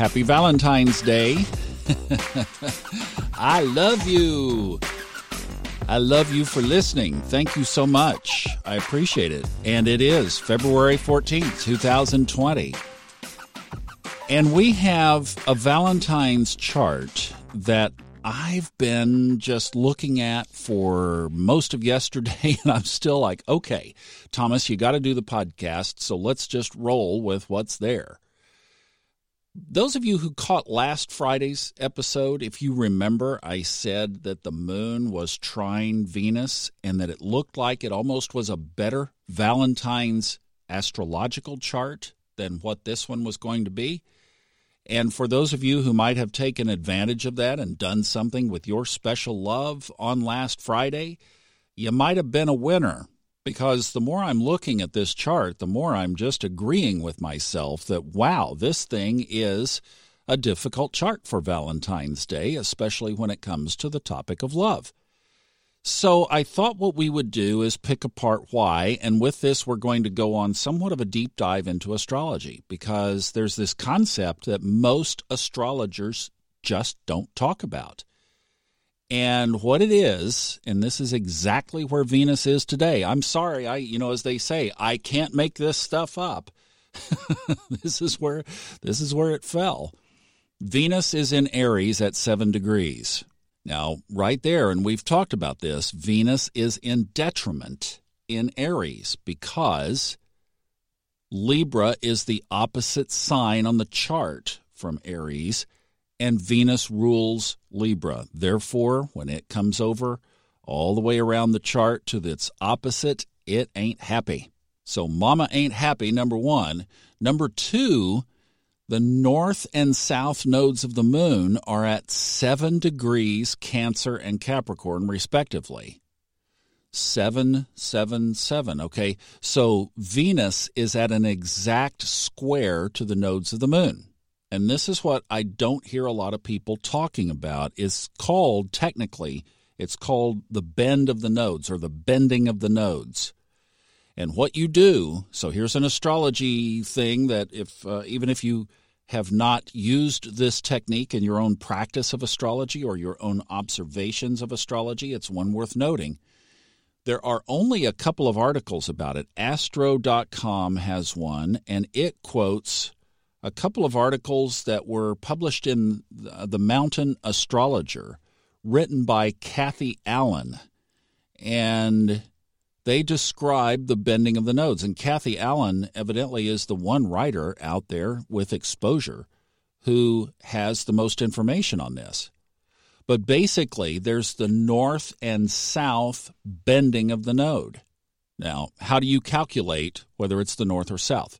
Happy Valentine's Day. I love you. I love you for listening. Thank you so much. I appreciate it. And it is February 14th, 2020. And we have a Valentine's chart that I've been just looking at for most of yesterday, and I'm still like, okay, Thomas, you got to do the podcast, so let's just roll with what's there. Those of you who caught last Friday's episode, if you remember, I said that the moon was trine Venus and that it looked like it almost was a better Valentine's astrological chart than what this one was going to be. And for those of you who might have taken advantage of that and done something with your special love on last Friday, you might have been a winner because the more I'm looking at this chart, the more I'm just agreeing with myself that, wow, this thing is a difficult chart for Valentine's Day, especially when it comes to the topic of love. So I thought what we would do is pick apart why, and with this, we're going to go on somewhat of a deep dive into astrology because there's this concept that most astrologers just don't talk about. And what it is, and this is exactly where Venus is today. I'm sorry, I you know as they say, I can't make this stuff up. this is where this is where it fell. Venus is in Aries at 7 degrees. Now, right there, and we've talked about this, Venus is in detriment in Aries because Libra is the opposite sign on the chart from Aries, and Venus rules Libra. Therefore, when it comes over all the way around the chart to its opposite, it ain't happy. So, Mama ain't happy, number one. Number two, the north and south nodes of the moon are at 7 degrees Cancer and Capricorn, respectively. 777. 7, 7. Okay, so Venus is at an exact square to the nodes of the moon. And this is what I don't hear a lot of people talking about. It's called, technically, it's called the bend of the nodes or the bending of the nodes. And what you do, so here's an astrology thing that if uh, even if you have not used this technique in your own practice of astrology or your own observations of astrology, it's one worth noting. There are only a couple of articles about it. Astro.com has one, and it quotes a couple of articles that were published in the Mountain Astrologer, written by Kathy Allen. And they describe the bending of the nodes. And Kathy Allen evidently is the one writer out there with exposure who has the most information on this. But basically, there's the north and south bending of the node. Now, how do you calculate whether it's the north or south?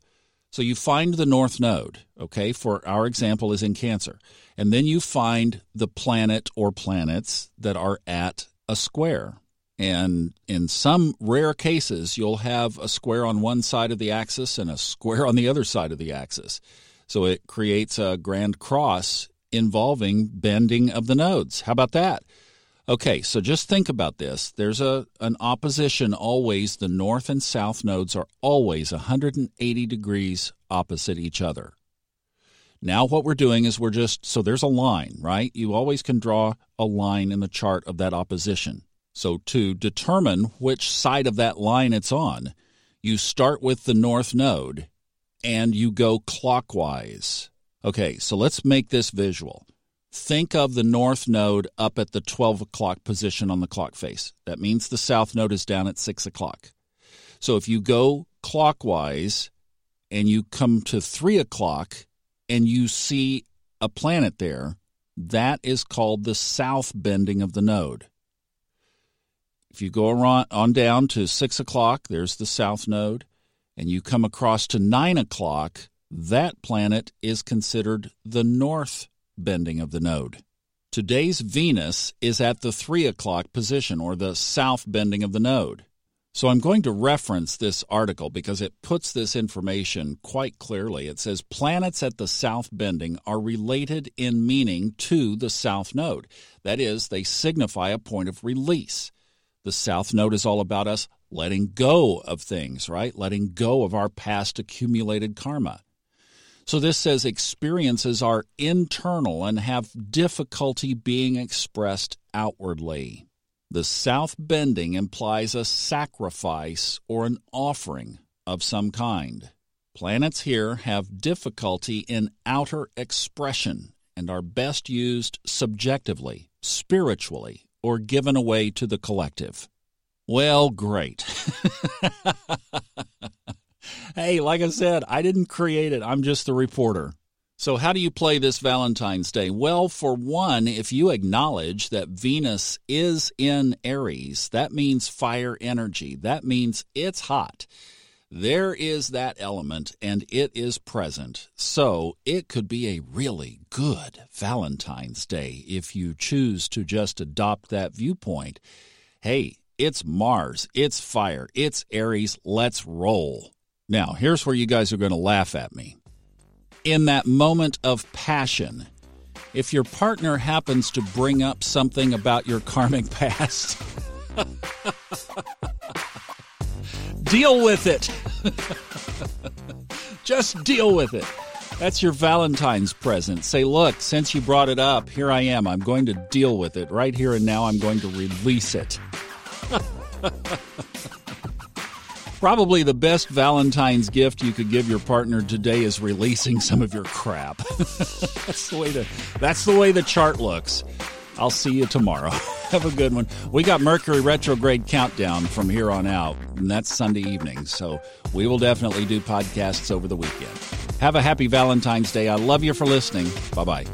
So you find the north node, okay, for our example is in Cancer. And then you find the planet or planets that are at a square. And in some rare cases, you'll have a square on one side of the axis and a square on the other side of the axis. So it creates a grand cross involving bending of the nodes. How about that? Okay, so just think about this. There's a an opposition always. The north and south nodes are always 180 degrees opposite each other. Now what we're doing is we're just so there's a line, right? You always can draw a line in the chart of that opposition. So, to determine which side of that line it's on, you start with the north node and you go clockwise. Okay, so let's make this visual. Think of the north node up at the 12 o'clock position on the clock face. That means the south node is down at 6 o'clock. So if you go clockwise and you come to 3 o'clock and you see a planet there, that is called the south bending of the node. If you go on down to 6 o'clock, there's the south node, and you come across to 9 o'clock, that planet is considered the north bending of the node. Today's Venus is at the 3 o'clock position, or the south bending of the node. So I'm going to reference this article because it puts this information quite clearly. It says planets at the south bending are related in meaning to the south node. That is, they signify a point of release. The South Node is all about us letting go of things, right? Letting go of our past accumulated karma. So this says experiences are internal and have difficulty being expressed outwardly. The south bending implies a sacrifice or an offering of some kind. Planets here have difficulty in outer expression and are best used subjectively, spiritually, or given away to the collective. Well, great. hey, like I said, I didn't create it. I'm just the reporter. So, how do you play this Valentine's Day? Well, for one, if you acknowledge that Venus is in Aries, that means fire energy. That means it's hot. There is that element, and it is present. So, it could be a really good Valentine's Day if you choose to just adopt that viewpoint. Hey, it's Mars, it's fire, it's Aries, let's roll. Now, here's where you guys are going to laugh at me. In that moment of passion, if your partner happens to bring up something about your karmic past, deal with it. Just deal with it. That's your Valentine's present. Say, look, since you brought it up, here I am. I'm going to deal with it right here and now. I'm going to release it. Probably the best Valentine's gift you could give your partner today is releasing some of your crap. that's the way to, that's the way the chart looks. I'll see you tomorrow. Have a good one. We got Mercury retrograde countdown from here on out, and that's Sunday evening. So we will definitely do podcasts over the weekend. Have a happy Valentine's Day. I love you for listening. Bye bye.